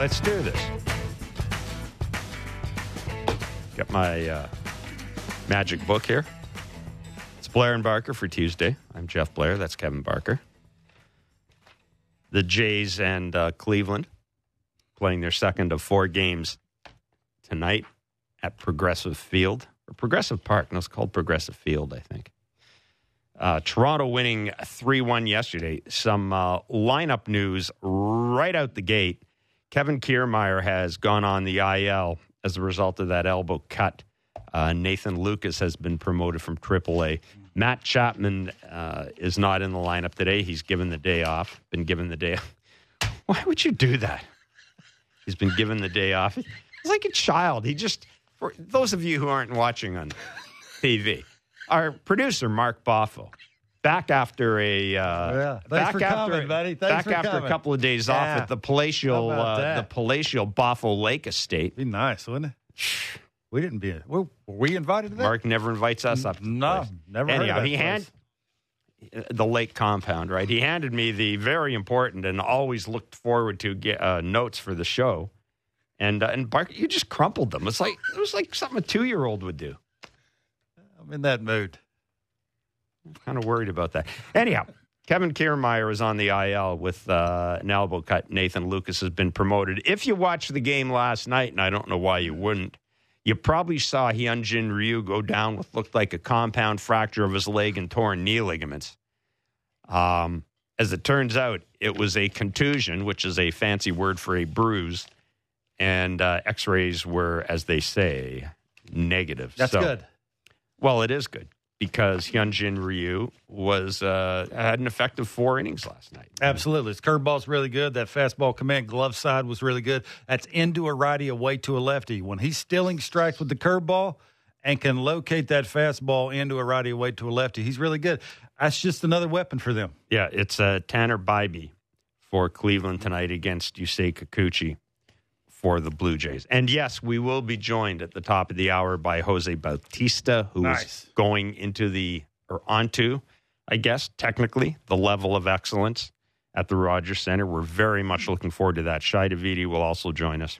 Let's do this. Got my uh, magic book here. It's Blair and Barker for Tuesday. I'm Jeff Blair. That's Kevin Barker. The Jays and uh, Cleveland playing their second of four games tonight at Progressive Field or Progressive Park. No, it's called Progressive Field, I think. Uh, Toronto winning 3 1 yesterday. Some uh, lineup news right out the gate. Kevin Kiermaier has gone on the IL as a result of that elbow cut. Uh, Nathan Lukes has been promoted from AAA. Matt Chapman uh, is not in the lineup today. He's given the day off. Been given the day. Why would you do that? He's been given the day off. It's like a child. He just, for those of you who aren't watching on TV, our producer Mark Boffo, back after a uh, Yeah. Back after coming, buddy. Thanks back for after coming. a couple of days off at the palatial uh, the palatial Boffo Lake Estate. Be nice, wouldn't it? We didn't be. Were, we invited to that? Mark never invites us up. to the no, never. Anyhow, he hand the lake compound, right? He handed me the very important and always looked forward to get uh, notes for the show. And uh, and Barker, you just crumpled them. It's like it was like something a two year old would do. I'm in that mood. Kind of worried about that. Anyhow, Kevin Kiermaier is on the IL with uh, an elbow cut. Nathan Lukes has been promoted. If you watched the game last night, and I don't know why you wouldn't, you probably saw Hyun Jin Ryu go down with looked like a compound fracture of his leg and torn knee ligaments. Um, as it turns out, it was a contusion, which is a fancy word for a bruise, and uh, X-rays were, as they say, negative. That's So- good. well, it is good because Hyun Jin Ryu was uh, had an effective four innings last night. Absolutely. His curveball's really good. That fastball command glove side was really good. That's into a righty, away to a lefty. When he's stealing strikes with the curveball and can locate that fastball into a righty, away to a lefty, he's really good. That's just another weapon for them. Yeah, it's uh, Tanner Bibee for Cleveland tonight against Yusei Kikuchi for the Blue Jays. And yes, we will be joined at the top of the hour by Jose Bautista, who is Nice. going into the or onto, I guess, technically the level of excellence at the Rogers Center. We're very much looking forward to that. Shi Davidi will also join us.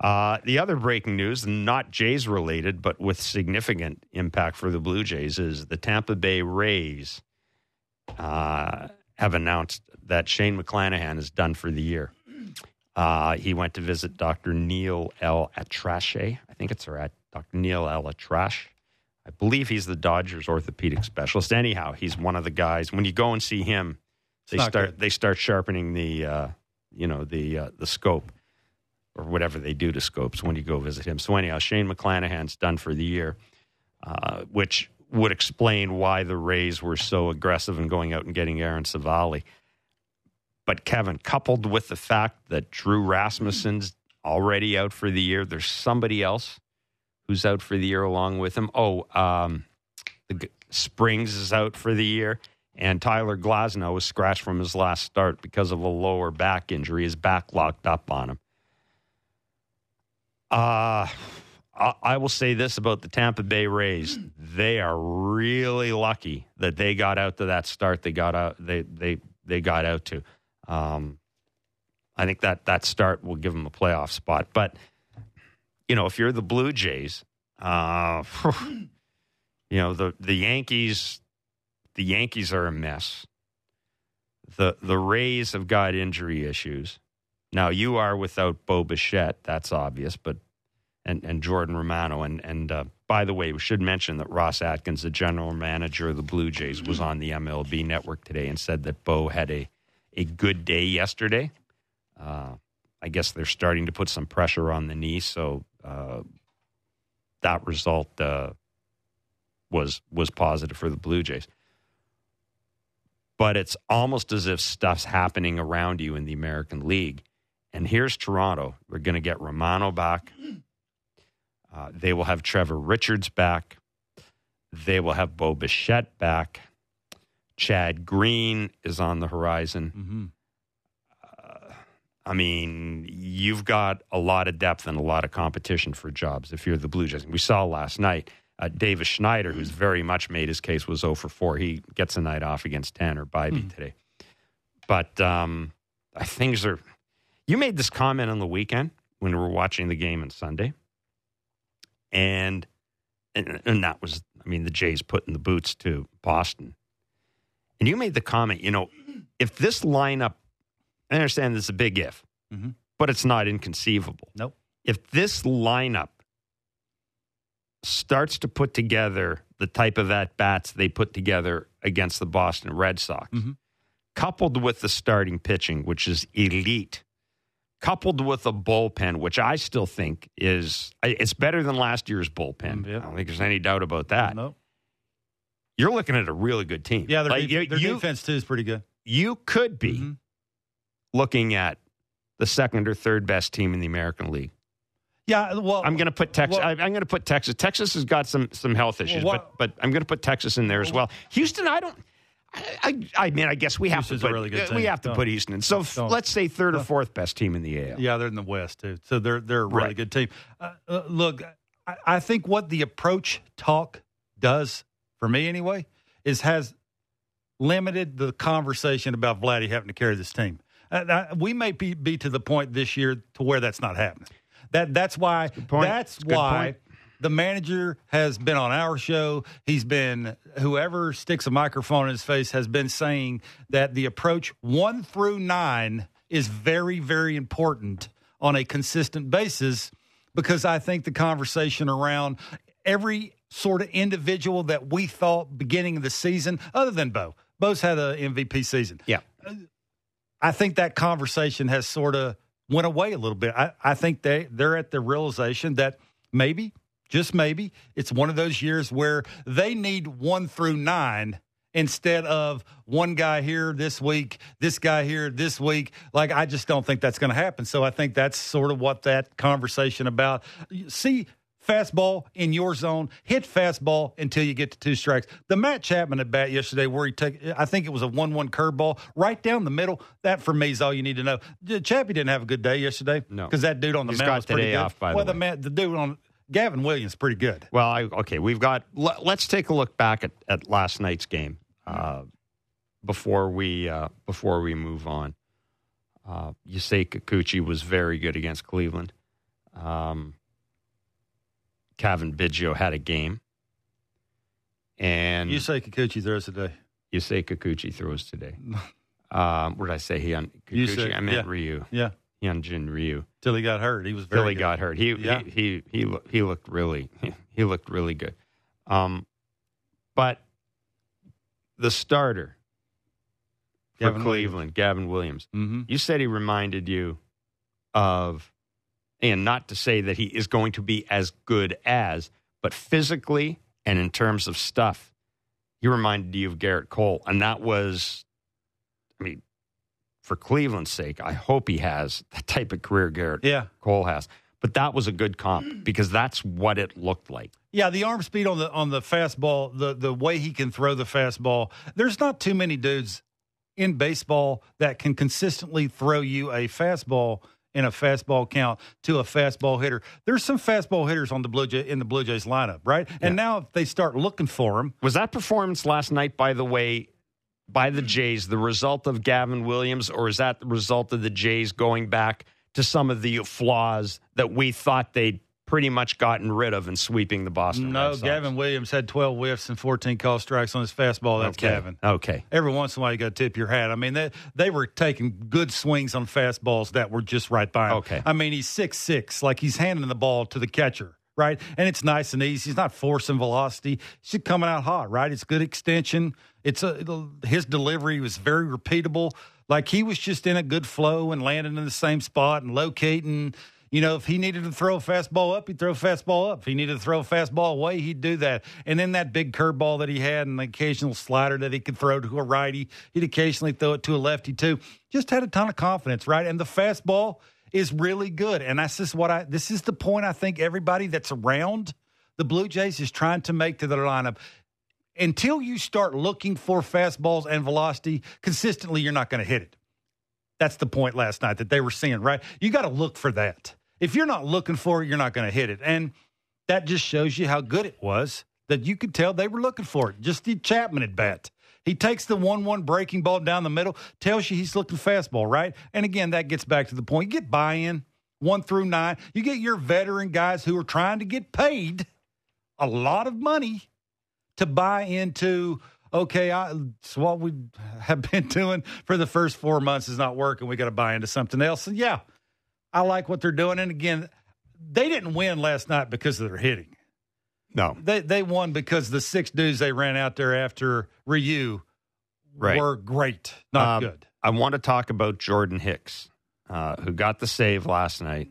Uh, the other breaking news, not Jays related, but with significant impact for the Blue Jays, is the Tampa Bay Rays uh, have announced that Shane McClanahan is done for the year. Uh, he went to visit Dr. Neil L. Atrashe. I think it's right, Dr. Neal ElAttrache. I believe he's the Dodgers orthopedic specialist. Anyhow, he's one of the guys. When you go and see him, they start good. they start sharpening the uh, you know the uh, the scope or whatever they do to scopes when you go visit him. So anyhow, Shane McClanahan's done for the year, uh, which would explain why the Rays were so aggressive in going out and getting Aaron Civale. But Kevin, coupled with the fact that Drew Rasmussen's already out for the year, there's somebody else who's out for the year along with him. Oh, um, the Springs is out for the year, and Tyler Glasnow was scratched from his last start because of a lower back injury. His back locked up on him. Uh, I I will say this about the Tampa Bay Rays: they are really lucky that they got out to that start. They got out. They they they got out to. Um, I think that that start will give them a playoff spot. But you know, if you're the Blue Jays, uh, you know the the Yankees. The Yankees are a mess. the The Rays have got injury issues. Now you are without Bo Bichette, that's obvious, but and and Jordan Romano and and uh, by the way, we should mention that Ross Atkins, the general manager of the Blue Jays, was on the MLB Network today and said that Bo had a a good day yesterday. Uh, I guess they're starting to put some pressure on the knee. So uh, that result uh, was was positive for the Blue Jays. But it's almost as if stuff's happening around you in the American League. And here's Toronto. We're going to get Romano back. Uh, they will have Trevor Richards back. They will have Bo Bichette back. Chad Green is on the horizon. Mm-hmm. Uh, I mean, you've got a lot of depth and a lot of competition for jobs if you're the Blue Jays. We saw last night uh, Davis Schneider, who's very much made his case, was 0 for 4. He gets a night off against Tanner Bibee Mhm. today. But um, things are. You made this comment on the weekend when we were watching the game on Sunday, and and, and that was, I mean, the Jays putting the boots to Boston, and you made the comment, you know, if this lineup, I understand this is a big if, Mhm. but it's not inconceivable. Nope. If this lineup starts to put together the type of at bats they put together against the Boston Red Sox, Mhm. coupled with the starting pitching, which is elite, coupled with a bullpen, which I still think is it's better than last year's bullpen. Mm, yeah. I don't think there's any doubt about that. Nope. You're looking at a really good team. Yeah, their, Like, their you, defense too is pretty good. you could be Mhm. looking at the second or third best team in the American League. Yeah, well, I'm going to put Texas. well- I'm going to put Texas. Texas has got some some health issues, what- but but I'm going to put Texas in there as well. Houston, I don't. I, I, I mean, I guess we have Houston's to put really we have to Don't- put Houston in. So don't. let's say third or fourth best team in the AL. Yeah, they're in the West too, so they're they're a really Right. good team. Uh, uh, look, I, I think what the approach talk does for me anyway is has limited the conversation about Vladdy having to carry this team. Uh, uh, we may be, be to the point this year to where that's not happening. That that's why that's good why the manager has been on our show. He's been whoever sticks a microphone in his face has been saying that the approach one through nine is very, very important on a consistent basis because I think the conversation around every sort of individual that we thought beginning of the season, other than Bo, Bo's had an MVP season. Yeah. Uh, I think that conversation has sort of went away a little bit. I, I think they they're at the realization that maybe, just maybe, it's one of those years where they need one through nine instead of one guy here this week, this guy here this week. Like I just don't think that's going to happen. So I think that's sort of what that conversation about. See fastball in your zone, hit fastball until you get to two strikes. The Matt Chapman at bat yesterday, where he took, I think it was a one-one curveball right down the middle. That for me is all you need to know. Chappie didn't have a good day yesterday, No. because that dude on the He's mound was pretty good. off, by the well, way. man, the dude on Gavin Williams pretty good. Well, I, okay, we've got. Let, us take a look back at, at last night's game uh, before we uh, before we move on. Uh, Yusei Kikuchi was very good against Cleveland. Um, Cavan Biggio had a game, and You say Kikuchi throws today. You say Kikuchi throws today. Um, what did I say? He on Kikuchi? Yusei, I meant yeah. Ryu. Yeah, Hyun Jin Ryu. till he got hurt, he was very Philly good. got hurt. He, Yeah. he he he he looked really he looked really good. Um, but the starter for Gavin Cleveland, Gavin Williams. Mm-hmm. You said he reminded you of, and not to say that he is going to be as good as, but physically and in terms of stuff, he reminded you of Gerrit Cole, and that was, I mean, for Cleveland's sake, I hope he has the type of career Gerrit Yeah, Cole has. But that was a good comp mm. because that's what it looked like. Yeah, the arm speed on the on the fastball, the the way he can throw the fastball. There's not too many dudes in baseball that can consistently throw you a fastball in a fastball count to a fastball hitter. There's some fastball hitters on the Blue Jay in the Blue Jays lineup, right? And now if they start looking for them, Was that performance last night, by the way, by the Jays, the result of Gavin Williams, or is that the result of the Jays going back to some of the flaws that we thought they'd pretty much gotten rid of and sweeping the Boston no, Red Sox? Gavin Williams had 12 whiffs and 14 call strikes on his fastball. That's okay. Gavin. Okay. Every once in a while, you got to tip your hat. I mean, they they were taking good swings on fastballs that were just right by him. Okay. I mean, he's six six, like he's handing the ball to the catcher, right? And it's nice and easy. He's not forcing velocity. He's coming out hot, right? It's good extension. It's a his delivery was very repeatable. Like he was just in a good flow and landing in the same spot and locating. You know, if he needed to throw a fastball up, he'd throw a fastball up. If he needed to throw a fastball away, he'd do that. And then that big curveball that he had and the occasional slider that he could throw to a righty, he'd occasionally throw it to a lefty too. Just had a ton of confidence, right? And the fastball is really good. And that's just what I, this is the point I think everybody that's around the Blue Jays is trying to make to their lineup until you start looking for fastballs and velocity consistently, you're not going to hit it. That's the point last night that they were seeing, right? You got to look for that. If you're not looking for it, you're not going to hit it. And that just shows you how good it was that you could tell they were looking for it. Just the Chapman at bat. He takes the 1 1 breaking ball down the middle, tells you he's looking fastball, right? And again, that gets back to the point. You get buy in one through nine. You get your veteran guys who are trying to get paid a lot of money to buy into okay, I, it's what we have been doing for the first four months is not working. We got to buy into something else. And yeah, I like what they're doing. And again, they didn't win last night because of their hitting. No, they they won because the six dudes they ran out there after Ryu right. were great, not Um, good. I want to talk about Jordan Hicks, uh, who got the save last night.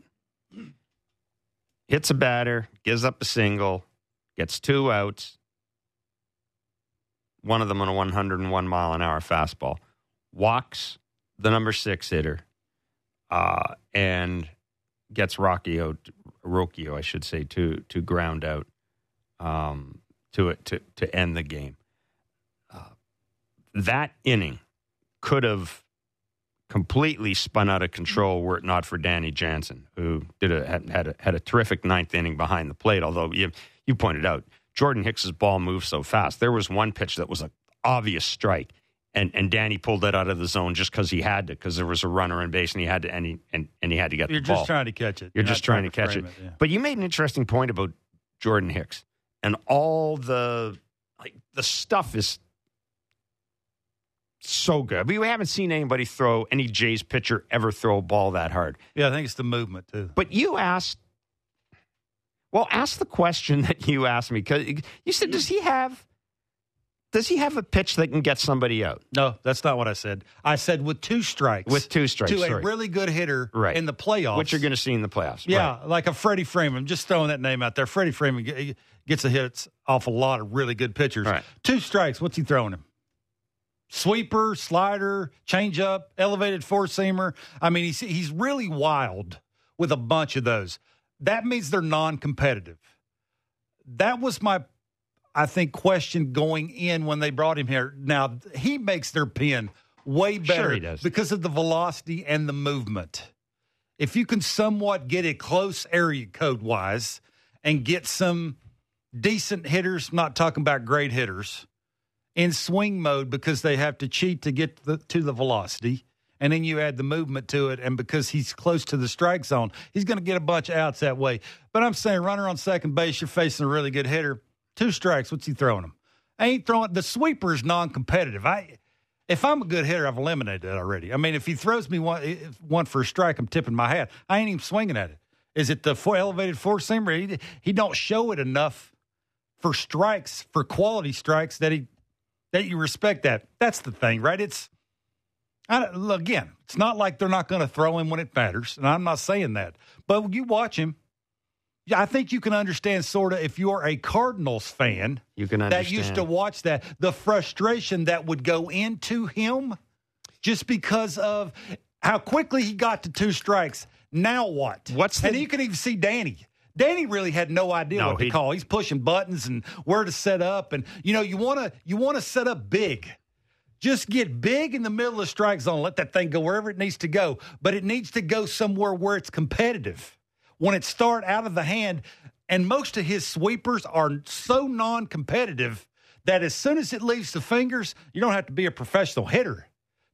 Hits a batter, gives up a single, gets two outs. One of them on a 101 mile an hour fastball. Walks the number six hitter, uh, and gets Rocky out, Rocchio, I should say, to to ground out, um, to it to to end the game. Uh, that inning could have completely spun out of control were it not for Danny Jansen, who did a had, had a had a terrific ninth inning behind the plate. Although you you pointed out Jordan Hicks's ball moved so fast, there was one pitch that was an obvious strike, and and Danny pulled that out of the zone just because he had to, because there was a runner in base and he had to and he and, and he had to get the ball You're the just trying to catch it. You're not just trying to catch frame it. yeah. But you made an interesting point about Jordan Hicks and all the like the stuff is so good. We haven't seen anybody throw any Jays pitcher ever throw a ball that hard. Yeah, I think it's the movement too. But you asked, well, ask the question that you asked me because you said, does he have, does he have a pitch that can get somebody out No, that's not what I said. I said with two strikes, with two strikes? to a really good hitter Right. in the playoffs, which you're going to see in the playoffs. Yeah, right. like a Freddie Freeman. Just throwing that name out there. Freddie Freeman gets a hit off a lot of really good pitchers. Right. Two strikes. What's he throwing him? Sweeper, slider, changeup, elevated four seamer. I mean, he's he's really wild with a bunch of those. That means they're non-competitive. That was my, I think, question going in when they brought him here. Now he makes their pin way better Sure because of the velocity and the movement if you can somewhat get it close area code wise and get some decent hitters, not talking about great hitters, in swing mode because they have to cheat to get the, to the velocity. And then you add the movement to it. And because he's close to the strike zone, he's going to get a bunch of outs that way. But I'm saying, runner on second base, you're facing a really good hitter. Two strikes. What's he throwing him? I ain't throwing the sweeper is non-competitive. I if I'm a good hitter, I've eliminated it already. I mean, if he throws me one if- one for a strike, I'm tipping my hat. I ain't even swinging at it. Is it the four elevated four seamer? He, he don't show it enough for strikes, for quality strikes that he that you respect that. That's the thing, right? It's I, again, it's not like they're not going to throw him when it matters, and I'm not saying that. But you watch him. I think you can understand sort of if you're a Cardinals fan You can that used to watch that, the frustration that would go into him just because of how quickly he got to two strikes. Now what? What's and you can even see Danny. Danny really had no idea No, what to he- call. He's pushing buttons and where to set up, and you know you want to you want to set up big. Just get big in the middle of the strike zone. Let that thing go wherever it needs to go, but it needs to go somewhere where it's competitive. When it start out of the hand, and most of his sweepers are so non-competitive that as soon as it leaves the fingers, you don't have to be a professional hitter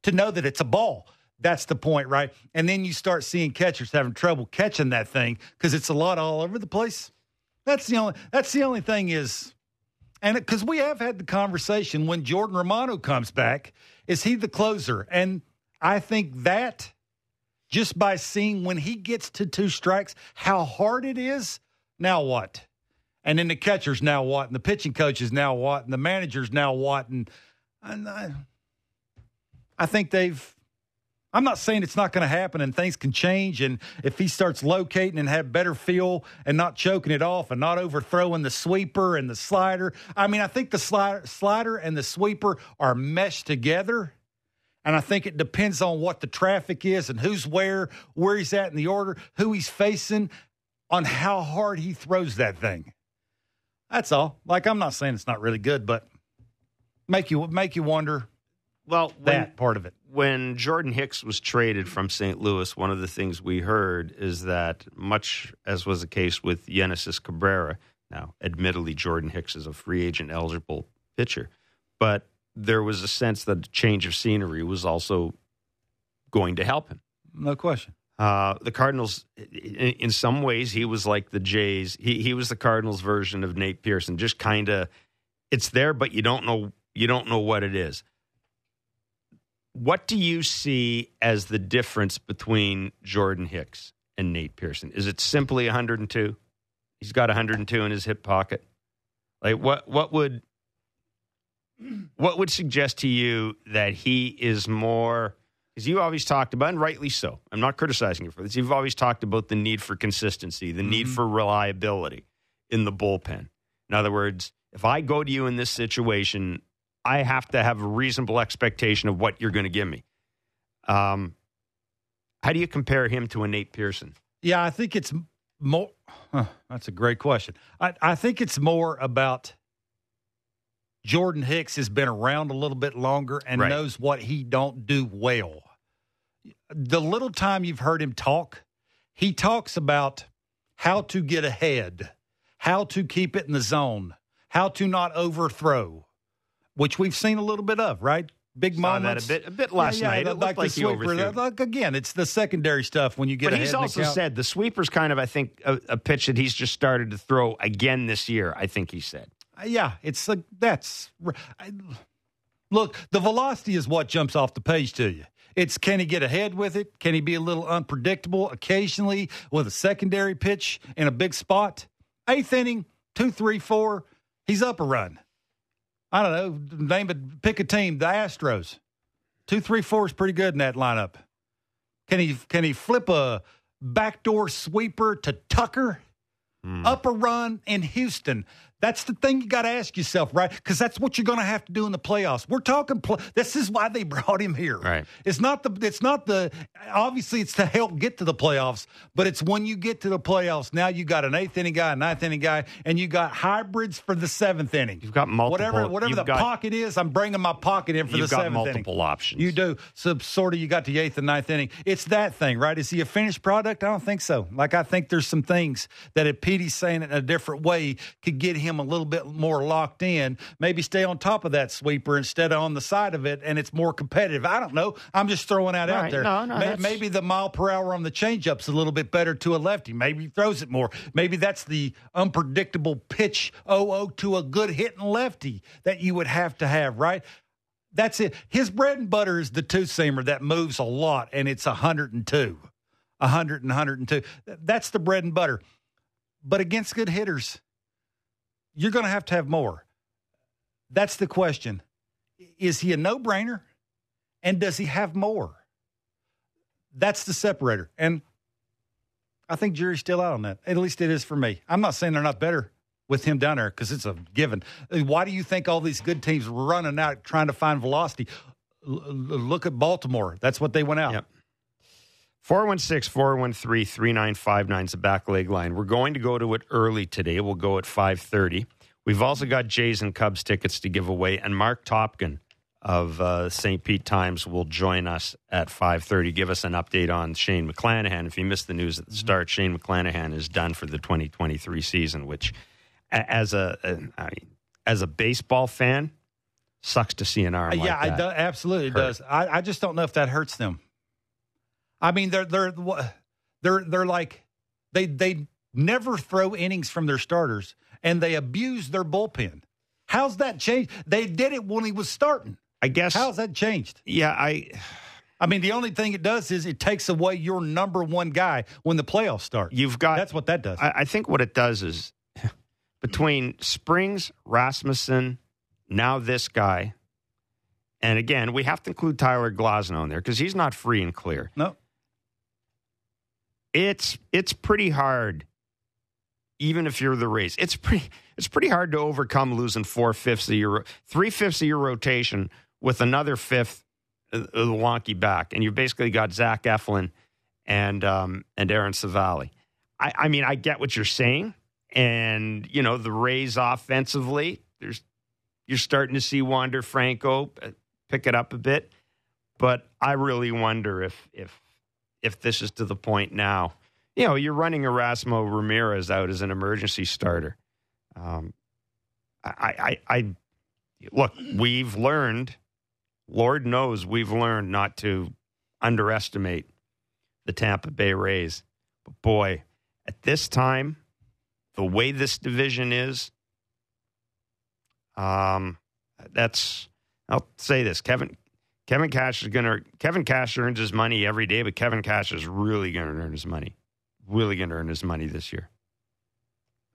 to know that it's a ball. That's the point, right? And then you start seeing catchers having trouble catching that thing because it's a lot all over the place. That's the only. That's the only thing is, and because we have had the conversation when Jordan Romano comes back, is he the closer? And I think that just by seeing when he gets to two strikes, how hard it is Now what? And then the catcher's now what? And the pitching coach is now what? And the manager's now what? And, and I, I think they've. I'm not saying it's not going to happen and things can change. And if he starts locating and have better feel and not choking it off and not overthrowing the sweeper and the slider, I mean, I think the slider, slider and the sweeper are meshed together. And I think it depends on what the traffic is and who's where, where he's at in the order, who he's facing, on how hard he throws that thing. That's all. Like I'm not saying it's not really good, but make you make you wonder Well, when, that part of it. when Jordan Hicks was traded from St. Louis, one of the things we heard is that, much as was the case with Genesis Cabrera, now, admittedly, Jordan Hicks is a free agent eligible pitcher, but there was a sense that a change of scenery was also going to help him. No question. Uh, the Cardinals, in, in some ways, he was like the Jays. He he was the Cardinals' version of Nate Pearson. Just kind of, it's there, but you don't know you don't know what it is. What do you see as the difference between Jordan Hicks and Nate Pearson? Is it simply 102? He's got 102 in his hip pocket. Like what? What would what would suggest to you that he is more? Because you always talked about, and rightly so. I'm not criticizing you for this. You've always talked about the need for consistency, the need for reliability in the bullpen. In other words, if I go to you in this situation, I have to have a reasonable expectation of what you're going to give me. Um, how do you compare him to a Nate Pearson? Yeah, I think it's more. Huh, that's a great question. I, I think it's more about Jordan Hicks has been around a little bit longer and Right. knows what he don't do well. The little time you've heard him talk, he talks about how to get ahead, how to keep it in the zone, how to not overthrow, which we've seen a little bit of, right? Big Saw that a bit- a bit last night. It like, like the he sweeper. Like, again, it's the secondary stuff when you get But ahead. he's in the also said the sweeper's kind of, I think, a, a pitch that he's just started to throw again this year. I think he said. Uh, yeah, it's like that's I, look. The velocity is what jumps off the page to you. It's can he get ahead with it? Can he be a little unpredictable occasionally with a secondary pitch in a big spot? Eighth inning, two, three, four. He's up a run. I don't know. Name it. Pick a team. The Astros. Two, three, four is pretty good in that lineup. Can he? Can he flip a backdoor sweeper to Tucker? Hmm. Up a run in Houston. That's the thing you got to ask yourself, right? Because that's what you're going to have to do in the playoffs. We're talking. Pl- this is why they brought him here. Right. It's not the. It's not the. Obviously, it's to help get to the playoffs. But it's when you get to the playoffs. Now you got an eighth inning guy, a ninth inning guy, and you got hybrids for the seventh inning. You've got multiple- Whatever. Whatever the got- pocket is, I'm bringing my pocket in for You've the got seventh multiple inning. options. You do. So sort of you got the eighth and ninth inning. It's that thing, right? Is he a finished product? I don't think so. Like I think there's some things that if Petey's saying it in a different way could get him a little bit more locked in. Maybe stay on top of that sweeper instead of on the side of it, and it's more competitive. I don't know. I'm just throwing that out there. No, no, May- maybe the mile per hour on the changeup's a little bit better to a lefty. Maybe he throws it more. Maybe that's the unpredictable pitch 0 to a good hitting lefty that you would have to have, right? That's it. His bread and butter is the two seamer that moves a lot, and it's 102. 100 and 102. That's the bread and butter. But against good hitters, you're going to have to have more. That's the question. Is he a no brainer? And does he have more? That's the separator. And I think jury's still out on that. At least it is for me. I'm not saying they're not better with him down there because it's a given. Why do you think all these good teams running out trying to find velocity? L- look at Baltimore. That's what they went out. Yep. 416 413 3959 is the back leg line. We're going to go to it early today. We'll go at 530. We've also got Jays and Cubs tickets to give away, and Marc Topkin of uh, St. Pete Times will join us at 530. Give us an update on Shane McClanahan. If you missed the news at the start, Shane McClanahan is done for the 2023 season, which, as a, a I mean, as a baseball fan, sucks to see an arm like Uh, yeah, that. it do, absolutely it Hurt. does. I, I just don't know if that hurts them. I mean, they're they're they're they're like they they never throw innings from their starters, and they abuse their bullpen. How's that changed? They did it when he was starting. I guess How's that changed? Yeah, I I mean, the only thing it does is it takes away your number one guy when the playoffs start. You've got That's what that does. I, I think what it does is between Springs, Rasmussen, now this guy, and again, we have to include Tyler Glasnow in there because he's not free and clear. no, It's it's pretty hard, even if you're the race. It's pretty it's pretty hard to overcome losing four fifths of your three fifths of your rotation with another fifth of the wonky back, and you've basically got Zach Eflin and um, and Aaron Civale. I, I mean, I get what you're saying, and you know the Rays offensively. There's you're starting to see Wander Franco uh, pick it up a bit, but I really wonder if if if this is to the point now. You know, you're running Erasmo Ramirez out as an emergency starter. Um, I, I, I look. We've learned. Lord knows we've learned not to underestimate the Tampa Bay Rays. But boy, at this time, the way this division is, um, that's I'll say this: Kevin Kevin Cash is gonna Kevin Cash earns his money every day, but Kevin Cash is really gonna earn his money, really gonna earn his money this year.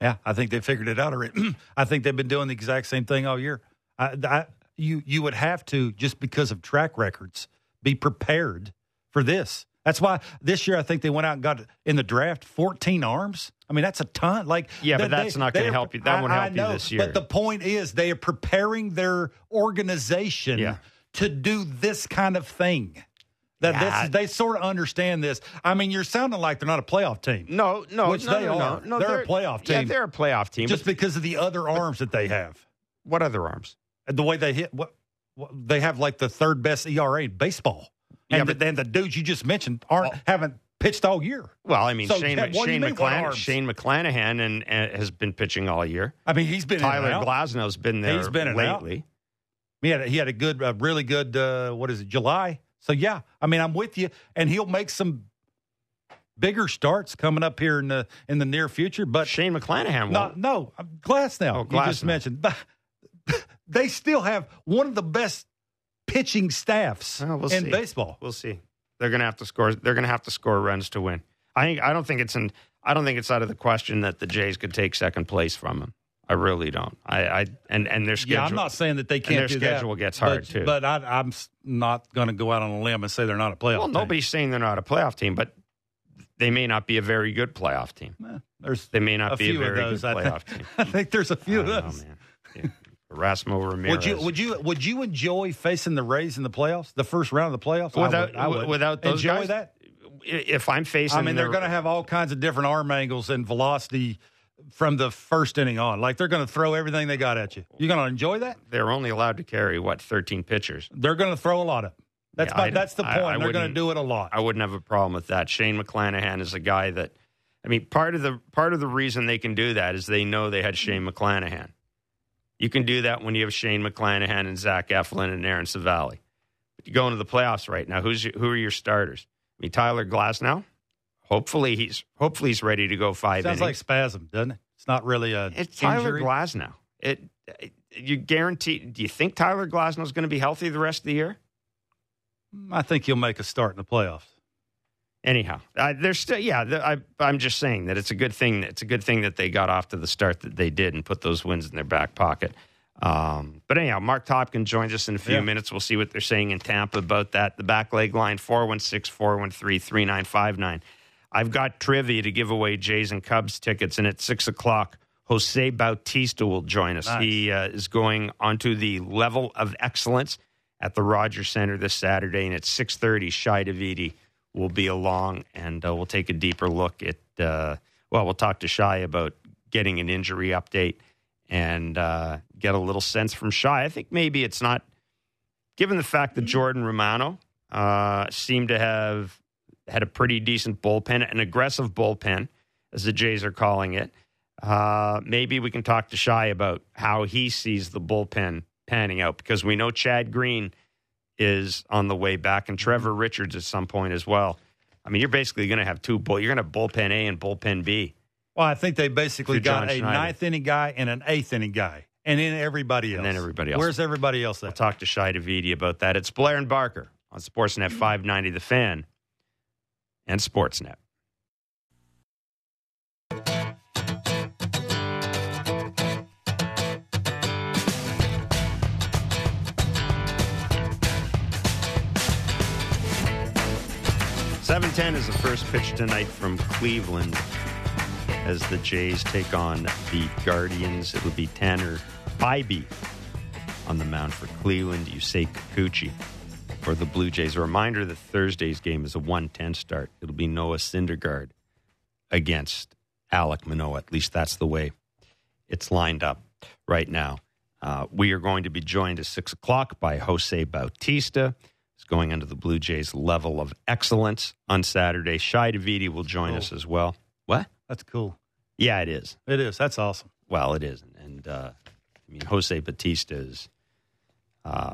yeah, I think they figured it out already. I think they've been doing the exact same thing all year. I, I, you you would have to just because of track records be prepared for this. That's why this year I think they went out and got in the draft 14 arms. I mean, that's a ton. Like, Yeah, but they- that's not gonna help you. That I- won't help you this year. But the point is, they are preparing their organization Yeah. To do this kind of thing. That Yeah. this, they sort of understand this. I mean, you're sounding like they're not a playoff team. No, no, Which no, they no, are. No, no, They're a playoff Yeah, team. they're a playoff team. just because of the other arms that they have. what other arms? the way they hit what, what they have like the third best ERA in baseball. Yeah, And but- then the dudes you just mentioned aren't haven't pitched all year. Well, I mean, So, Shane, yeah, you Shane, mean, McClan- Shane McClanahan and, and has been pitching all year. I mean, he's been in Tyler. Glasnow's been there He's been lately. He had a, he had a good, uh, really good. Uh, what is it? July. So yeah, I mean, I'm with you, and he'll make some bigger starts coming up here in the in the near future. But Shane McClanahan no, won't. no, Glasnow. Oh, You just mentioned, but they still have one of the best pitching staffs Well, we'll in see. baseball. We'll see. They're going to have to score. They're going to have to score runs to win. I think. I don't think it's in. I don't think it's out of the question that the Jays could take second place from them. I really don't. I. I and and their schedule. Yeah, I'm not saying that they can't their schedule that, gets hard, but, too. But I, I'm not going to go out on a limb and say they're not a playoff. Well, team. nobody's saying they're not a playoff team, but they may not be a very good playoff team. Eh, There's They may not a be a few very of those. good I playoff think. team. I think there's a few I of don't know, those. man. Yeah. Erasmo Ramirez. Would you would you would you enjoy facing the Rays in the playoffs, the first round of the playoffs? I without would, I would. without those enjoy guys? that. If I'm facing, I mean, they're going to have all kinds of different arm angles and velocity from the first inning on. Like they're going to throw everything they got at you. You're going to enjoy that? They're only allowed to carry what 13 pitchers. They're going to throw a lot of. That's Yeah, I- that's the point. I they're going to do it a lot. I wouldn't have a problem with that. Shane McClanahan is a guy that, I mean, part of the part of the reason they can do that is they know they had Shane McClanahan. You can do that when you have Shane McClanahan and Zach Eflin and Aaron Civale. But you go into the playoffs right now. Who's your, who are your starters? I mean, Tyler Glasnow. Hopefully he's hopefully he's ready to go five Sounds like innings. spasm, doesn't it? It's not really a it's Tyler injury. Glasnow. It, it you guarantee? Do you think Tyler Glasnow is going to be healthy the rest of the year? I think he'll make a start in the playoffs. Anyhow, uh, there's still yeah. The, I, I'm just saying that it's a good thing. It's a good thing that they got off to the start that they did and put those wins in their back pocket. Um, but anyhow, Marc Topkin joins us in a few Yeah. minutes. We'll see what they're saying in Tampa about that. The back leg line 416 413 3959. I've got trivia to give away Jays and Cubs tickets, and at six o'clock, Jose Bautista will join us. Nice. He uh, is going onto the level of excellence at the Rogers Center this Saturday, and at six thirty, Shi Davidi will be along, and uh, we'll take a deeper look at. Uh, well, we'll talk to Shi about getting an injury update and uh, get a little sense from Shi. I think maybe it's not, given the fact that Jordan Romano uh, seemed to have had a pretty decent bullpen, an aggressive bullpen, as the Jays are calling it. Uh, maybe we can talk to Shi about how he sees the bullpen panning out because we know Chad Green is on the way back and Trevor Richards at some point as well. I mean, you're basically going to have two bull. You're going to have bullpen A and bullpen B. Well, I think they basically got a Schneider. ninth inning guy and an eighth inning guy, and then everybody else. And then everybody else. Where's everybody else We'll talk to Shi Davidi about that. It's Blair and Barker on Sportsnet 590 The Fan and Sportsnet. Seven ten is the first pitch tonight from Cleveland as the Jays take on the Guardians. It'll be Tanner Bibee on the mound for Cleveland. Yusei Kikuchi for the Blue Jays. A reminder that Thursday's game is a 110 start. It'll be Noah Syndergaard against Alek Manoah. At least that's the way it's lined up right now. Uh, we are going to be joined at 6 o'clock by Jose Bautista. He's going under the Blue Jays level of excellence on Saturday. Shi Davidi will join Cool. us as well. What? That's cool. Yeah, it is. It is. That's awesome. Well, it is. And uh, I mean, Jose Bautista is. Uh,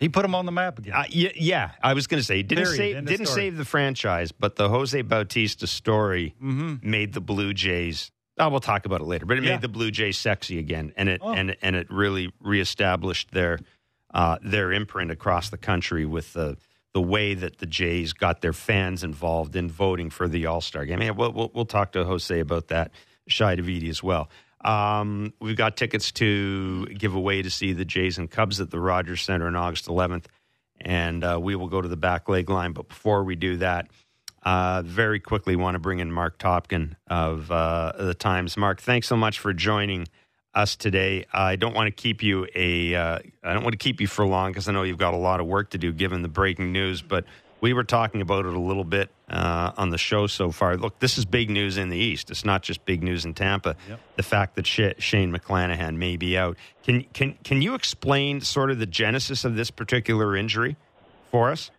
He put him on the map again. uh, yeah, yeah, I was going to say didn't Period. save didn't story. save the franchise, but the Jose Bautista story mm-hmm. made the Blue Jays. Oh, we'll talk about it later, but it Yeah. made the Blue Jays sexy again, and it Oh. and and it really reestablished their uh, their imprint across the country with the the way that the Jays got their fans involved in voting for the All Star game. Yeah, we'll, we'll we'll talk to Jose about that, Shi Davidi as well. Um, we've got tickets to give away to see the Jays and Cubs at the Rogers Center on August 11th, and uh, we will go to the back leg line. But before we do that, uh, very quickly want to bring in Marc Topkin of uh, the Times. Marc, thanks so much for joining us today. I don't want to keep you a uh, I don't want to keep you for long because I know you've got a lot of work to do given the breaking news. But we were talking about it a little bit uh, on the show so far. Look, this is big news in the East. It's not just big news in Tampa. Yep. The fact that Sh- Shane McClanahan may be out. Can can can you explain sort of the genesis of this particular injury for us?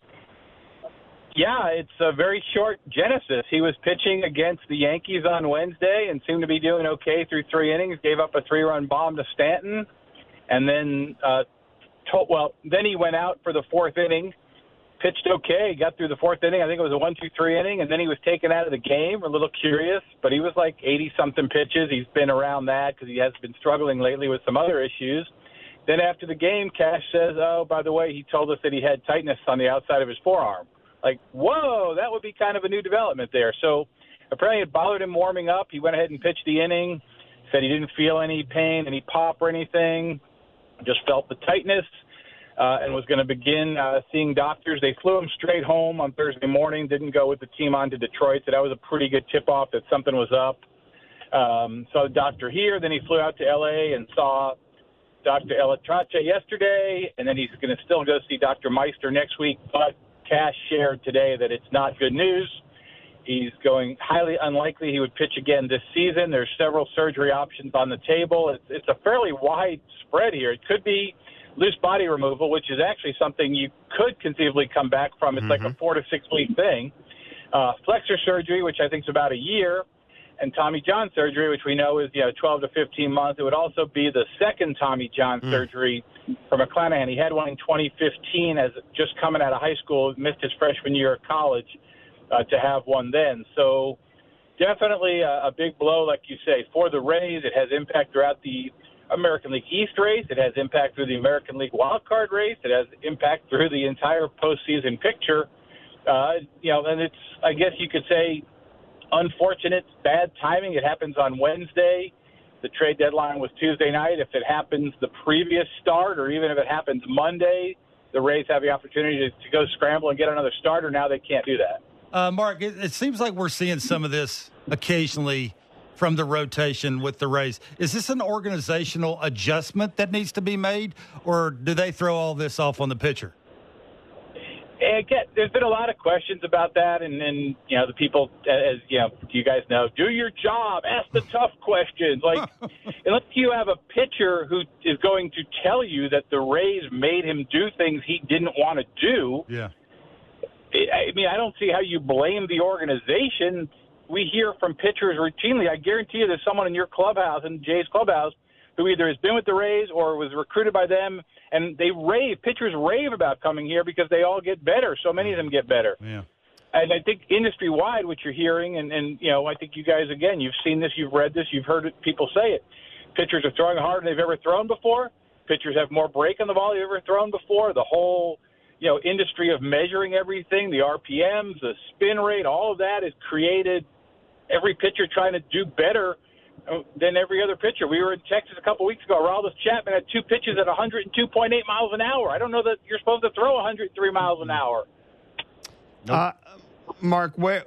Yeah, it's a very short genesis. He was pitching against the Yankees on Wednesday and seemed to be doing okay through three innings. Gave up a three-run bomb to Stanton, and then uh, told, well, then he went out for the fourth inning, pitched okay, got through the fourth inning. I think it was a one-two-three inning, and then he was taken out of the game. A little curious, but he was like 80-something pitches. He's been around that because he has been struggling lately with some other issues. Then after the game, Cash says, "Oh, by the way, he told us that he had tightness on the outside of his forearm." Like, whoa, that would be kind of a new development there. So apparently it bothered him warming up. He went ahead and pitched the inning. Said he didn't feel any pain, any pop or anything. Just felt the tightness. Uh, and was going to begin uh, seeing doctors. They flew him straight home on Thursday morning. Didn't go with the team on to Detroit. So that was a pretty good tip off that something was up. Um, saw the doctor here. Then he flew out to L.A. and saw Dr. ElAttrache yesterday, and then he's going to still go see Dr. Meister next week. But Cash shared today that it's not good news. He's going highly unlikely he would pitch again this season. There's several surgery options on the table. It's, it's a fairly wide spread here. It could be loose body removal, which is actually something you could conceivably come back from. It's like a four to six week thing. Uh, flexor surgery, which I think is about a year, and Tommy John surgery, which we know is you know 12 to 15 months. It would also be the second Tommy John surgery for McClanahan. He had one in 2015 as just coming out of high school, missed his freshman year of college uh, to have one then. So definitely a, a big blow, like you say, for the Rays. It has impact throughout the American League East race. It has impact through the American League wild card race. It has impact through the entire postseason picture. Uh, you know, and it's I guess you could say unfortunate, bad timing. It happens on Wednesday. The trade deadline was Tuesday night. If it happens the previous start, or even if it happens Monday, the Rays have the opportunity to, to go scramble and get another starter. Now they can't do that. Uh, Marc, it, it seems like we're seeing some of this occasionally from the rotation with the Rays. Is this an organizational adjustment that needs to be made, or do they throw all this off on the pitcher? Eh, and again, there's been a lot of questions about that, and then you know the people, as you know, you guys know, do your job, ask the tough questions. Like, unless you have a pitcher who is going to tell you that the Rays made him do things he didn't want to do, Yeah. I mean, I don't see how you blame the organization. We hear from pitchers routinely. I guarantee you, there's someone in your clubhouse, in Jay's clubhouse, who either has been with the Rays or was recruited by them, and they rave. Pitchers rave about coming here because they all get better. So many of them get better. Yeah. And I think industry wide, what you're hearing, and, and you know, I think you guys again, you've seen this, you've read this, you've heard it, people say it. Pitchers are throwing harder than they've ever thrown before. pitchers have more break on the ball they've ever thrown before. The whole you know industry of measuring everything, the RPMs, the spin rate, all of that has created every pitcher trying to do better uh, than every other pitcher. We were in Texas a couple weeks ago. Aroldis Chapman had two pitches at 102.8 miles an hour. I don't know that you're supposed to throw 103 miles an hour. Uh, Marc, where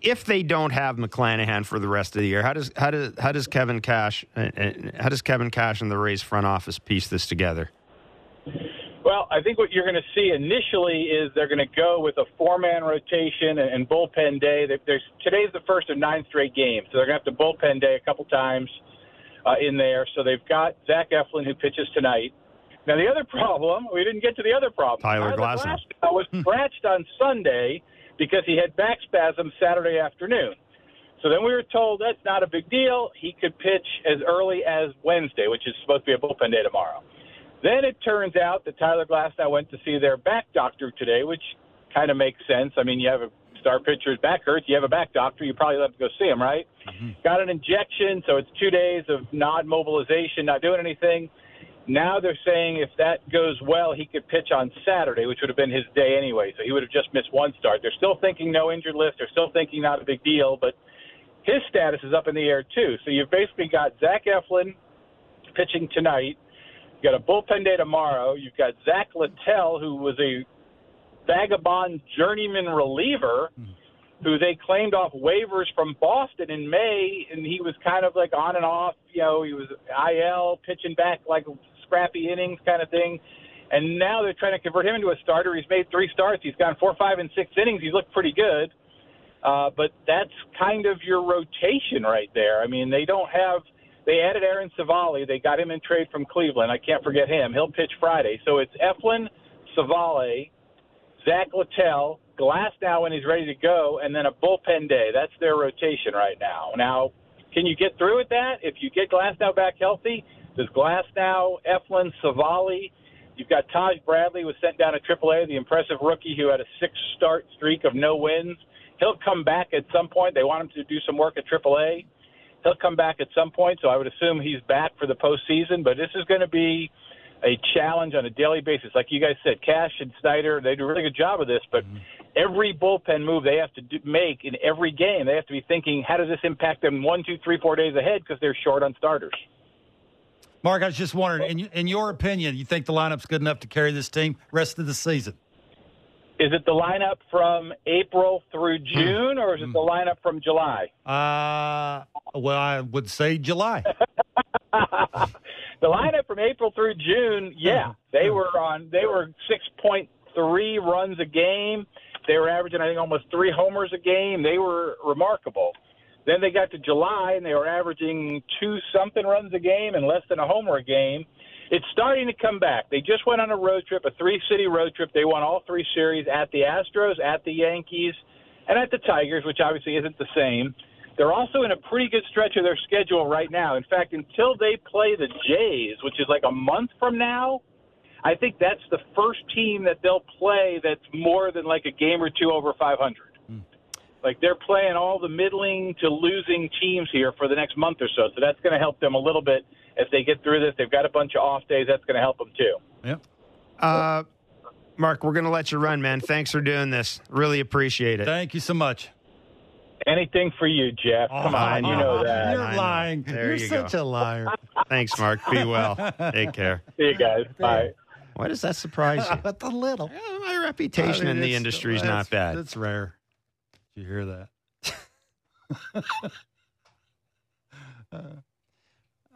if they don't have McClanahan for the rest of the year, how does how does how does Kevin Cash uh, uh, how does Kevin Cash and the Rays front office piece this together? Well, I think what you're going to see initially is they're going to go with a four-man rotation and, bullpen day. There's, today's the first of nine straight games, so they're going to have to bullpen day a couple times uh, in there. So they've got Zach Eflin who pitches tonight. Now the other problem, we didn't get to the other problem. Tyler, Tyler Glasnow was scratched on Sunday because he had back spasms Saturday afternoon. So then we were told that's not a big deal. He could pitch as early as Wednesday, which is supposed to be a bullpen day tomorrow. Then it turns out that Tyler Glasnow went to see their back doctor today, which kind of makes sense. I mean, you have a star pitcher's back hurts, you have a back doctor, you probably let him go see him, right? Mm-hmm. Got an injection, so it's two days of non mobilization, not doing anything. Now they're saying if that goes well, he could pitch on Saturday, which would have been his day anyway. So he would have just missed one start. They're still thinking no injured list. They're still thinking not a big deal, but his status is up in the air too. So you've basically got Zach Eflin pitching tonight. You've got a bullpen day tomorrow. You've got Zach Littell, who was a vagabond journeyman reliever who they claimed off waivers from Boston in May, and he was kind of like on and off. You know, he was IL, pitching back like scrappy innings kind of thing. And now they're trying to convert him into a starter. He's made three starts. He's gone four, five, and six innings. He's looked pretty good. Uh, but that's kind of your rotation right there. I mean, they don't have – they added Aaron Civale. They got him in trade from Cleveland. I can't forget him. He'll pitch Friday. So it's Eflin, Civale, Zach Littell, Glasnow when he's ready to go, and then a bullpen day. That's their rotation right now. Now, can you get through with that? If you get Glasnow back healthy, does Glasnow, Eflin, Civale, you've got Taj Bradley was sent down to AAA, the impressive rookie who had a six-start streak of no wins. He'll come back at some point. They want him to do some work at AAA he'll come back at some point, so I would assume he's back for the postseason. But this is going to be a challenge on a daily basis. Like you guys said, Cash and Snyder, they do a really good job of this, but mm-hmm. every bullpen move they have to do, make in every game, they have to be thinking, how does this impact them one, two, three, four days ahead because they're short on starters. Marc, I was just wondering, in, in your opinion, you think the lineup's good enough to carry this team rest of the season? Is it the lineup from April through hmm. June, or is it the lineup from July? Uh, well, I would say July. the lineup from April through June, yeah, they were on. They were six point three runs a game. They were averaging, I think, almost three homers a game. They were remarkable. Then they got to July, and they were averaging two something runs a game and less than a homer a game it's starting to come back. They just went on a road trip, a three city road trip. They won all three series at the Astros, at the Yankees, and at the Tigers, which obviously isn't the same. They're also in a pretty good stretch of their schedule right now. In fact, until they play the Jays, which is like a month from now, I think that's the first team that they'll play that's more than like a game or two over 500. Like they're playing all the middling to losing teams here for the next month or so. So that's going to help them a little bit if they get through this, they've got a bunch of off days. That's going to help them too. Yep. Uh, Marc, we're going to let you run, man. Thanks for doing this. Really appreciate it. Thank you so much. Anything for you, Jeff. Come oh, on, you know that. You're lying. There You're you such go. a liar. Thanks, Marc. Be well. Take care. See you guys. Bye. Why does that surprise you? But a little. Yeah, my reputation I mean, in the industry is not bad. It's rare. Did you hear that? uh.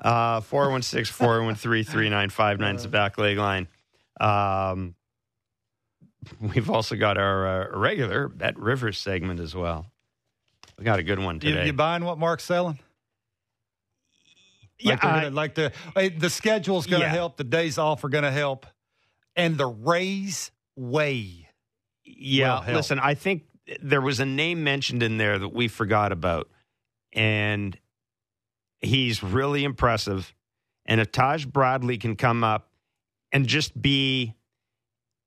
Uh, 416 413 3959 is the back leg line. Um, we've also got our uh, regular Bet Rivers segment as well. We got a good one today. You, you buying what Marc's selling? Like yeah, gonna, like the the schedule's going to yeah. help. The days off are going to help, and the raise way. Yeah, listen, I think there was a name mentioned in there that we forgot about, and He's really impressive. And if Taj Bradley can come up and just be,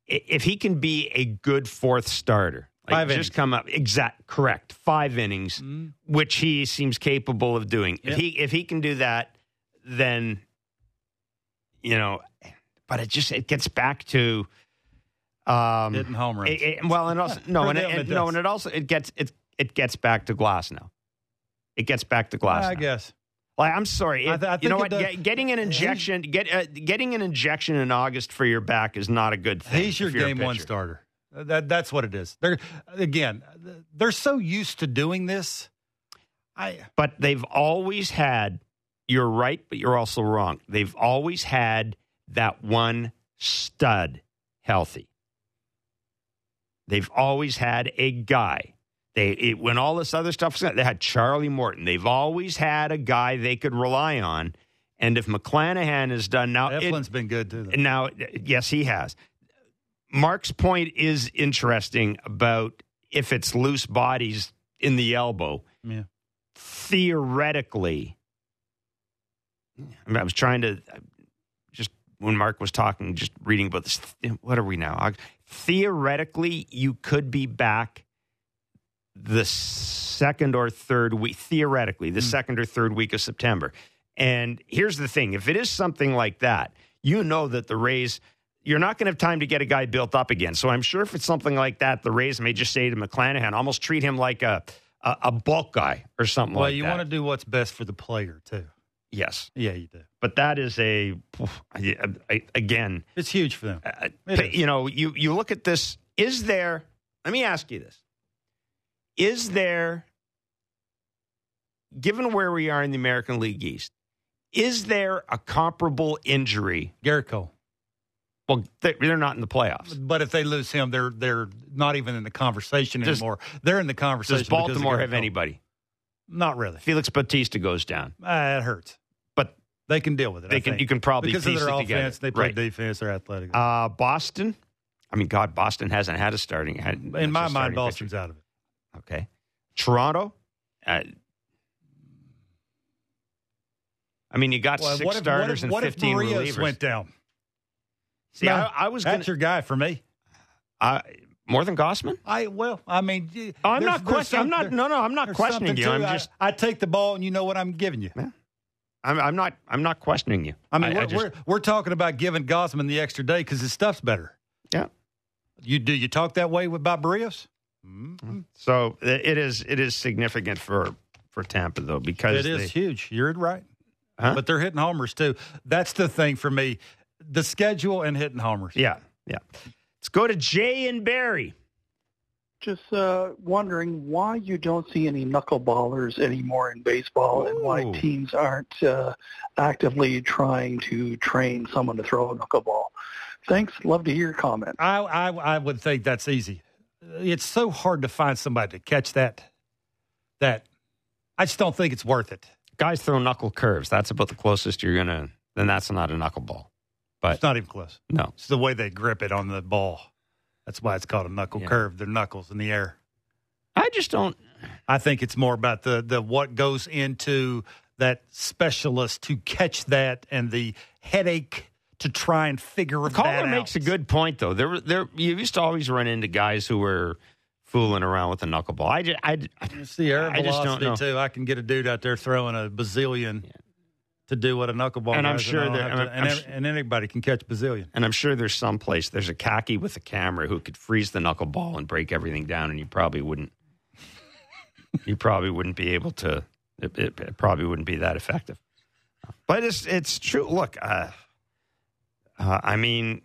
if he can be a good fourth starter, like five just innings. come up exact correct five innings, mm-hmm. which he seems capable of doing. Yep. If he if he can do that, then you know but it just it gets back to um, Hitting home runs. it- it- well, and also no, and, it, it no, and it also it gets it it gets back to Glasnow. It gets back to glass. I now. guess. Like, I'm sorry. I th- I you know what? Get- getting an injection, get uh, getting an injection in August for your back is not a good thing. He's your if you're a game one starter. That that's what it is. They're again, they're so used to doing this. I But they've always had. You're right, but you're also wrong. They've always had that one stud healthy. They've always had a guy. They it, when all this other stuff was they had Charlie Morton. They've always had a guy they could rely on. And if McClanahan is done now, it- Eflin's been good too. though. Now, yes, he has. Marc's point is interesting about if it's loose bodies in the elbow. Yeah. Theoretically, I was trying to just when Marc was talking, just reading about this. What are we now? Theoretically, you could be back the second or third week. Theoretically, the hmm. second or third week of September. And here's the thing: if it is something like that, you know that the Rays. You're not going to have time to get a guy built up again. So I'm sure if it's something like that, the Rays may just say to McClanahan, almost treat him like a a, a bulk guy or something well, like you want to do what's best for the player too. yes, Yeah, you do. But that is a again. It's huge for them. Uh, is. you know, you you look at this. Is there? Let me ask you this: Is there, given where we are in the American League East, is there a comparable injury? Gerrit Cole. Well, they- they're not in the playoffs. But if they lose him, they're they're not even in the conversation Does- anymore. They're in the conversation. Does Baltimore have Cole. anybody? Not really. Felix Bautista goes down, Uh, it hurts, they can deal with it. they I can. think. You can probably because of piece their it offense. together. They play right. defense. They're athletic. Uh, Boston. I mean, God, Boston hasn't had a starting. Had, in my mind, Boston's pitcher. out of it. Okay. Toronto. Uh, I mean, you got Well, six if, starters what if, and what if fifteen relievers. went down? See, No, I, I was going That's your guy for me. to more than Gausman. I well, I mean, Oh, I'm not questioning. I'm not. No, no, I'm not questioning you. I'm it. I- just. I, take the ball, and you know what I'm giving you. I'm, I'm not. I'm not questioning you. I mean, we're, just- we're we're talking about giving Gausman the extra day because his stuff's better. yeah. You do you talk that way with about Berrios? Mm-hmm. So it is. It is significant for for Tampa though because It is they- huge. You're right. Huh? But they're hitting homers too. That's the thing for me. The schedule and hitting homers. Yeah. Yeah. Let's go to Jay and Barry. Just uh, wondering why you don't see any knuckleballers anymore in baseball, and why teams aren't uh, actively trying to train someone to throw a knuckleball. Thanks. Love to hear your comment. I, I I would think that's easy. It's so hard to find somebody to catch that. That I just don't think it's worth it. Guys throw knuckle curves. That's about the closest you're gonna. Then that's not a knuckleball. But It's not even close. no. It's the way they grip it on the ball. That's why it's called a knuckle Yeah. curve. Their knuckles in the air. I just don't. I think it's more about the the what goes into that specialist to catch that and the headache to try and figure that Calder out. makes a good point though. There, there. You used to always run into guys who were fooling around with a knuckleball. I just, I, It's the air I just don't velocity know. too. I can get a dude out there throwing a bazillion to do what a knuckleball. And I'm sure that- to- I'm- and, I'm and anybody can catch bazillion. and I'm sure there's some place there's a khaki with a camera who could freeze the knuckleball and break everything down, and you probably wouldn't. you probably wouldn't be able to. It, it, it probably wouldn't be that effective. But it's it's true. Look, uh, uh, I mean,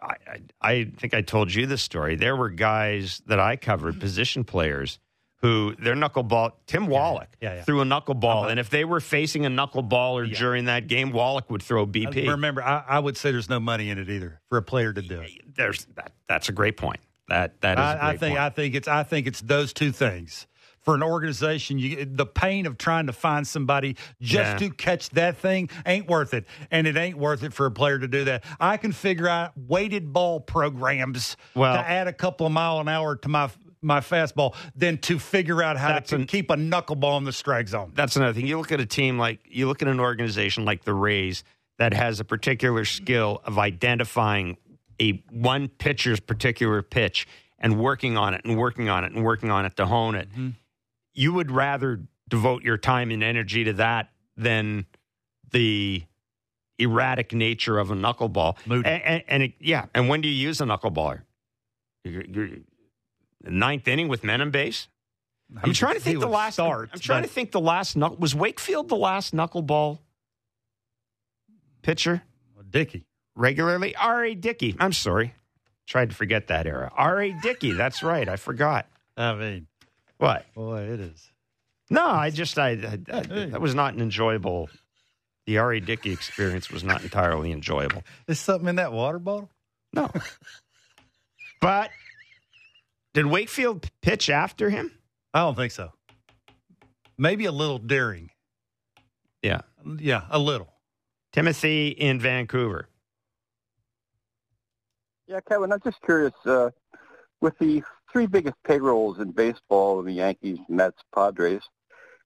I, I I think I told you this story. There were guys that I covered, position players, who their knuckleball. Tim Wallach Yeah, yeah. threw a knuckleball, Uh-huh. and if they were facing a knuckleballer during that game, Wallach would throw BP. Remember, I, I would say there's no money in it either for a player to do it. There's that. That's a great point. That that is. a I, I think point. I think it's I think it's those two things. For an organization, you, the pain of trying to find somebody just Yeah. to catch that thing ain't worth it, and it ain't worth it for a player to do that. I can figure out weighted ball programs Well- to add a couple of mile an hour to my my fastball than to figure out how That's to an- keep a knuckleball in the strike zone. that's another thing. You look at a team like you look at an organization like the Rays that has a particular skill of identifying a one pitcher's particular pitch and working on it and working on it and working on it to hone it. Mm-hmm. You would rather devote your time and energy to that than the erratic nature of a knuckleball. And, and, and it, yeah, and when do you use a knuckleballer? You're, you're, ninth inning with men on base. I'm He- trying to think the last. start. I'm trying to think the last was Wakefield the last knuckleball pitcher Dickey. regularly. R.A. Dickey. I'm sorry, tried to forget that era. R.A. Dickey. That's right. I forgot. I mean, What? boy, it is. No, I just I, I, I that was not an enjoyable. The R.A. Dickey experience was not entirely enjoyable. There's something in that water bottle. No, but did Wakefield pitch after him? I don't think so. Maybe a little daring. Yeah, Yeah, a little. Timothy in Vancouver. Yeah, Kevin, I'm just curious. Uh, with the three biggest payrolls in baseball, the Yankees, Mets, Padres,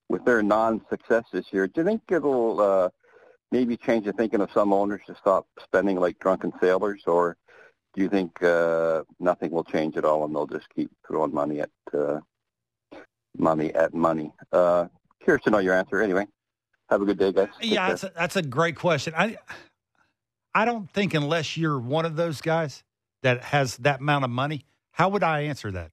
with their non-success this year, do you think it'll uh, maybe change the thinking of some owners to stop spending like drunken sailors, or do you think uh, nothing will change at all and they'll just keep throwing money at uh, money at money? Uh, curious to know your answer. Anyway, have a good day, guys. Take Yeah, that's a, that's a great question. I I don't think unless you're one of those guys that has that amount of money, how would I answer that?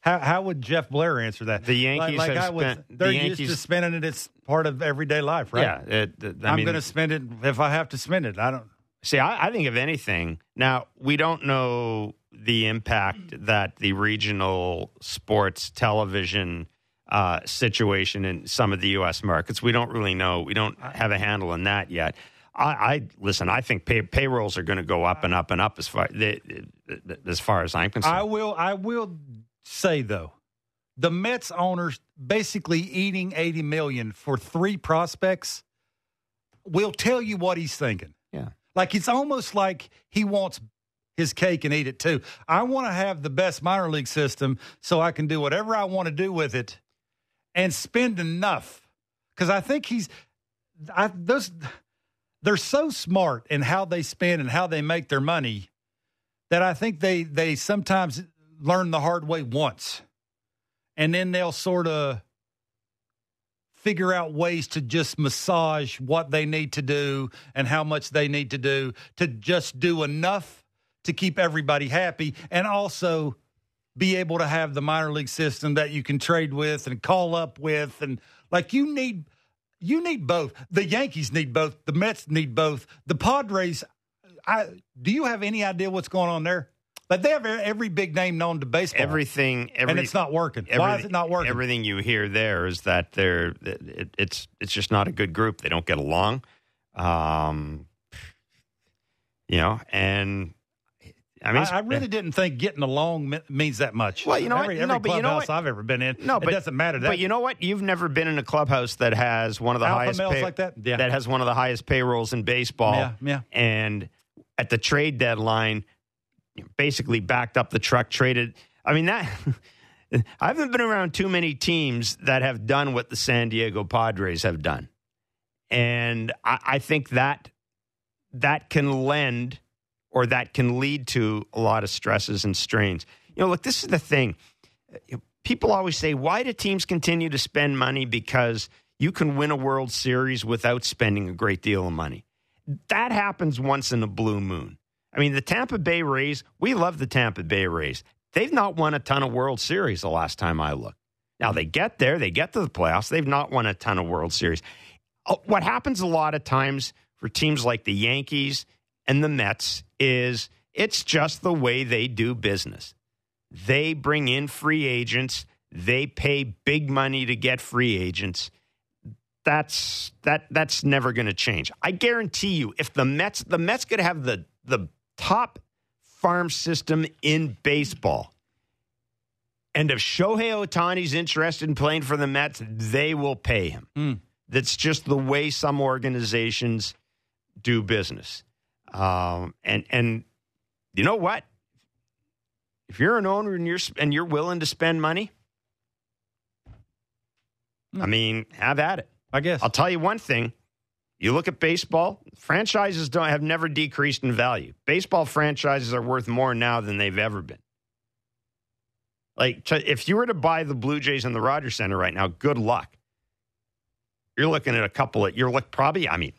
How how would Jeff Blair answer that? The Yankees like, like have I would, spent- the they're used Yankees- to spending it. It's part of everyday life, right? Yeah, it, it- I I'm going to spend it if I have to spend it. I don't. See, I, I think if anything, now we don't know the impact that the regional sports television uh, situation in some of the U.S. markets. We don't really know. We don't have a handle on that yet. I, I listen. I think pay, payrolls are going to go up and up and up as far the, as far as I'm concerned. I will. I will say though, the Mets owners basically eating eighty million for three prospects will tell you what he's thinking. Like it's almost like he wants his cake and eat it too. I want to have the best minor league system so I can do whatever I want to do with it and spend enough. Because I think he's, I those, they're so smart in how they spend and how they make their money that I think they they sometimes learn the hard way once, and then they'll sort of figure out ways to just massage what they need to do and how much they need to do to just do enough to keep everybody happy and also be able to have the minor league system that you can trade with and call up with. And like you need you need both. The yankees need both. The mets need both. The padres i do you have any idea what's going on there like they have every big name known to baseball Everything, every, and it's not working why is it not working Everything you hear there is that they're it, it's it's just not a good group. They don't get along. Um, you know, and I mean, I, I really didn't think getting along me- means that much. Well, you know what? every, every No, but you know clubhouse what? I've ever been in, No, but it doesn't matter. That But you know what? You've never been in a clubhouse that has one of the Alpha highest males like that? Yeah. that has one of the highest payrolls in baseball. Yeah, yeah. And at the trade deadline, basically backed up the truck, traded. I mean that. I haven't been around too many teams that have done what the San Diego Padres have done, and I, I think that that can lend or that can lead to a lot of stresses and strains. You know, look, this is the thing. People always say, why do teams continue to spend money? Because you can win a World Series without spending a great deal of money. That happens once in a blue moon. I mean, the Tampa Bay Rays, we love the Tampa Bay Rays. They've not won a ton of World Series the last time I looked. Now, they get there, they get to the playoffs. They've not won a ton of World Series. Uh, What happens a lot of times for teams like the Yankees and the Mets is it's just the way they do business. They bring in free agents, they pay big money to get free agents. That's that that's never going to change. I guarantee you if the Mets the Mets could have the the top farm system in baseball. And if Shohei Ohtani's interested in playing for the Mets, they will pay him. Mm. That's just the way some organizations do business. Um, and and you know what? If you're an owner and you're and you're willing to spend money, I mean, have at it. I guess. I'll tell you one thing. You look at baseball, franchises don't have never decreased in value. Baseball franchises are worth more now than they've ever been. Like to, if you were to buy the Blue Jays and the Rogers Centre right now, good luck. You're looking at a couple of you're look probably I mean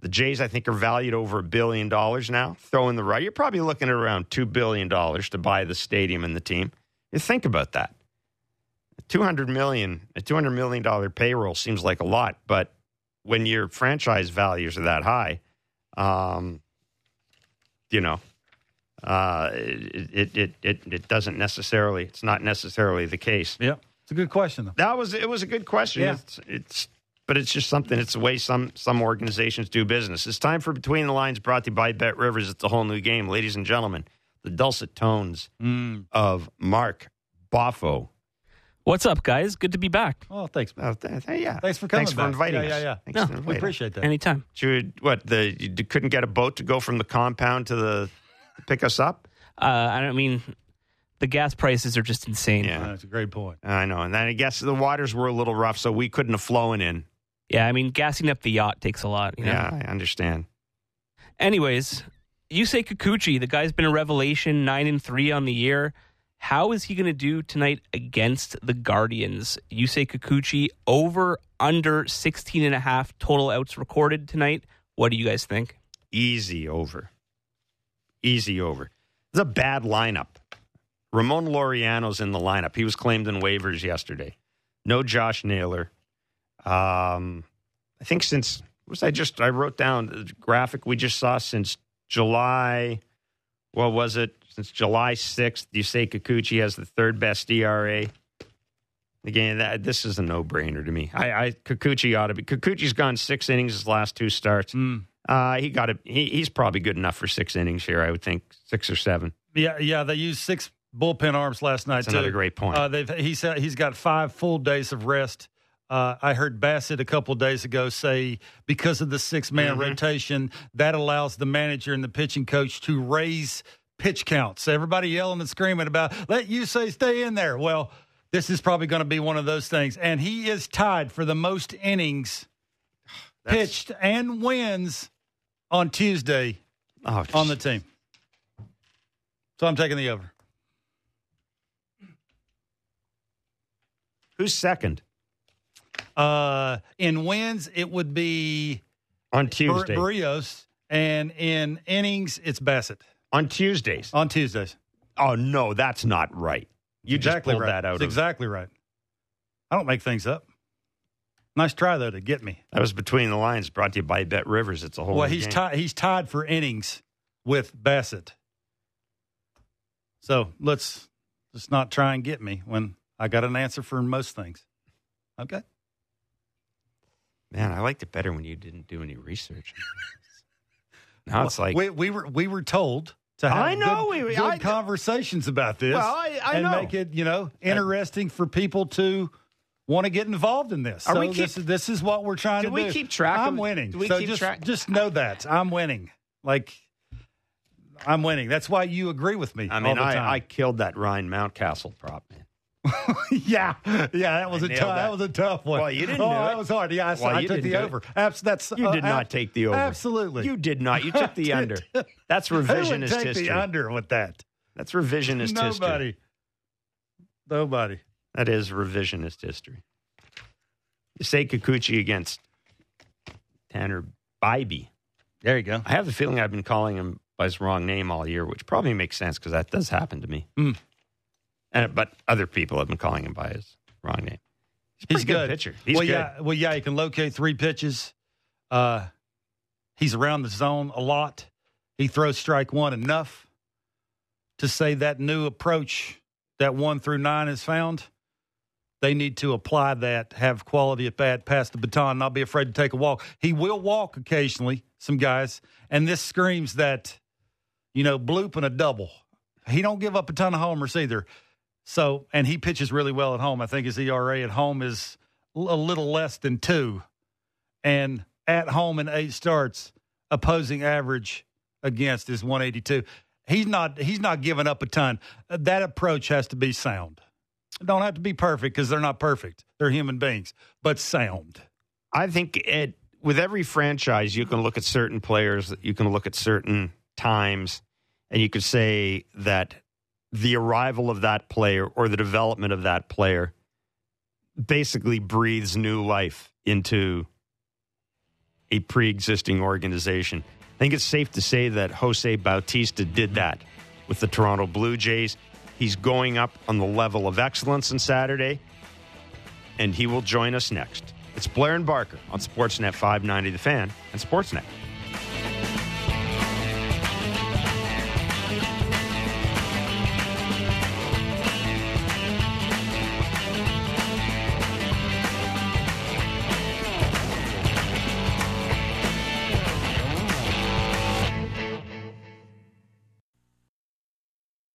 The Jays, I think, are valued over a billion dollars now. Throw in the right, you're probably looking at around two billion dollars to buy the stadium and the team. You think about that. Two hundred million, a two hundred million dollar payroll seems like a lot, but when your franchise values are that high, um, you know, uh, it, it it it doesn't necessarily. It's not necessarily the case. Yeah, it's a good question though. That was it. Was a good question. Yeah. It's, it's but it's just something. It's the way some some organizations do business. It's time for Between the Lines, brought to you by Bet Rivers. It's a whole new game, ladies and gentlemen. The dulcet tones Mm. of Mark Boffo. What's up, guys? Good to be back. Oh, thanks, man. Oh, th- th- yeah. Thanks for coming Thanks for back. inviting Yeah, us. yeah, yeah. Thanks No, for We appreciate that. Anytime. You, what the you couldn't get a boat to go from the compound to the to pick us up? Uh, I don't mean the gas prices are just insane. Yeah. That's a great point. I know, and then I guess the waters were a little rough, so we couldn't have flown in. Yeah, I mean, gassing up the yacht takes a lot. You know? Yeah, I understand. Anyways, Yusei Kikuchi, the guy's been a revelation, nine and three on the year. How is he going to do tonight against the Guardians? Yusei Kikuchi over under 16 and a half total outs recorded tonight. What do you guys think? Easy over. Easy over. It's a bad lineup. Ramon Laureano's in the lineup. He was claimed in waivers yesterday. No Josh Naylor. Um, I think since was I just I wrote down the graphic we just saw since July. What was it? Since July sixth, Yusei Kikuchi has the third best ERA. Again, that this is a no brainer to me. I, I Kikuchi ought to be. Kikuchi's gone six innings his last two starts. Mm. Uh, he got it. He, he's probably good enough for six innings here. I would think six or seven. Yeah, yeah. They used six bullpen arms last night. That's too. another great point. Uh, they've he said he's got five full days of rest. Uh, I heard Bassitt a couple days ago say because of the six man Mm-hmm. rotation, that allows the manager and the pitching coach to raise pitch counts. Everybody yelling and screaming about let Yusei stay in there. Well, this is probably going to be one of those things, and he is tied for the most innings That's- pitched and wins on Tuesday Oh, on the team. So I'm taking the over. who's second Uh, in wins, it would be on Tuesday? Berrios, and in innings, it's Bassitt on Tuesdays. on Tuesdays. Oh no, that's not right. You exactly just pulled right. that out. That's Of, exactly right. I don't make things up. Nice try though to get me. that was between the lines. Brought to you by Bet Rivers. It's a whole. well, he's tied. He's tied for innings with Bassitt. So let's let's not try and get me when I got an answer for most things. Okay. Man, I liked it better when you didn't do any research. now it's like we, we were we were told to have I know, good, we- good I- conversations about this. Well, I- I and know. make it you know interesting for people to want to get involved in this. Are so we keep- this is this is what we're trying Do to we do. We keep track I'm of- winning. do we so keep just track- just know that I'm winning. Like I'm winning. That's why you agree with me. I mean, all the I. I killed that Ryan Mountcastle prop, man. yeah, yeah, that was I a tough. That. that. was a tough one. Well, you didn't Oh, do that was hard. Yeah, I, Well, I took the over. Abs- that's You uh, did ab- not take the over. Absolutely, You did not. You took the under. That's revisionist take history. the under with that? That's revisionist history. Nobody. Nobody. That is revisionist history. Yusei Kikuchi against Tanner Bibee. There you go. I have the feeling I've been calling him by his wrong name all year, which probably makes sense because that does happen to me. Hmm. And but other people have been calling him by his wrong name. He's, a He's pretty good. pitcher. He's well, good. yeah. Well, yeah. He can locate three pitches. Uh, he's around the zone a lot. He throws strike one enough to say that new approach that one through nine has found. They need to apply that, have quality at bat, pass the baton, not be afraid to take a walk. He will walk occasionally, some guys, and this screams that, you know, bloop and a double. He don't give up a ton of homers either. So, and he pitches really well at home. I think his ERA at home is a little less than two. And at home in eight starts, opposing average against is 182. He's not he's not giving up a ton. Uh, That approach has to be sound. Don't have to be perfect because they're not perfect. They're human beings, but sound. I think it with every franchise, you can look at certain players, you can look at certain times, and you could say that the arrival of that player or the development of that player basically breathes new life into a pre existing organization. I think it's safe to say that Jose Bautista did that with the Toronto Blue Jays. He's going up on the level of excellence on Saturday, and he will join us next. It's Blair and Barker on Sportsnet 590 The Fan and Sportsnet.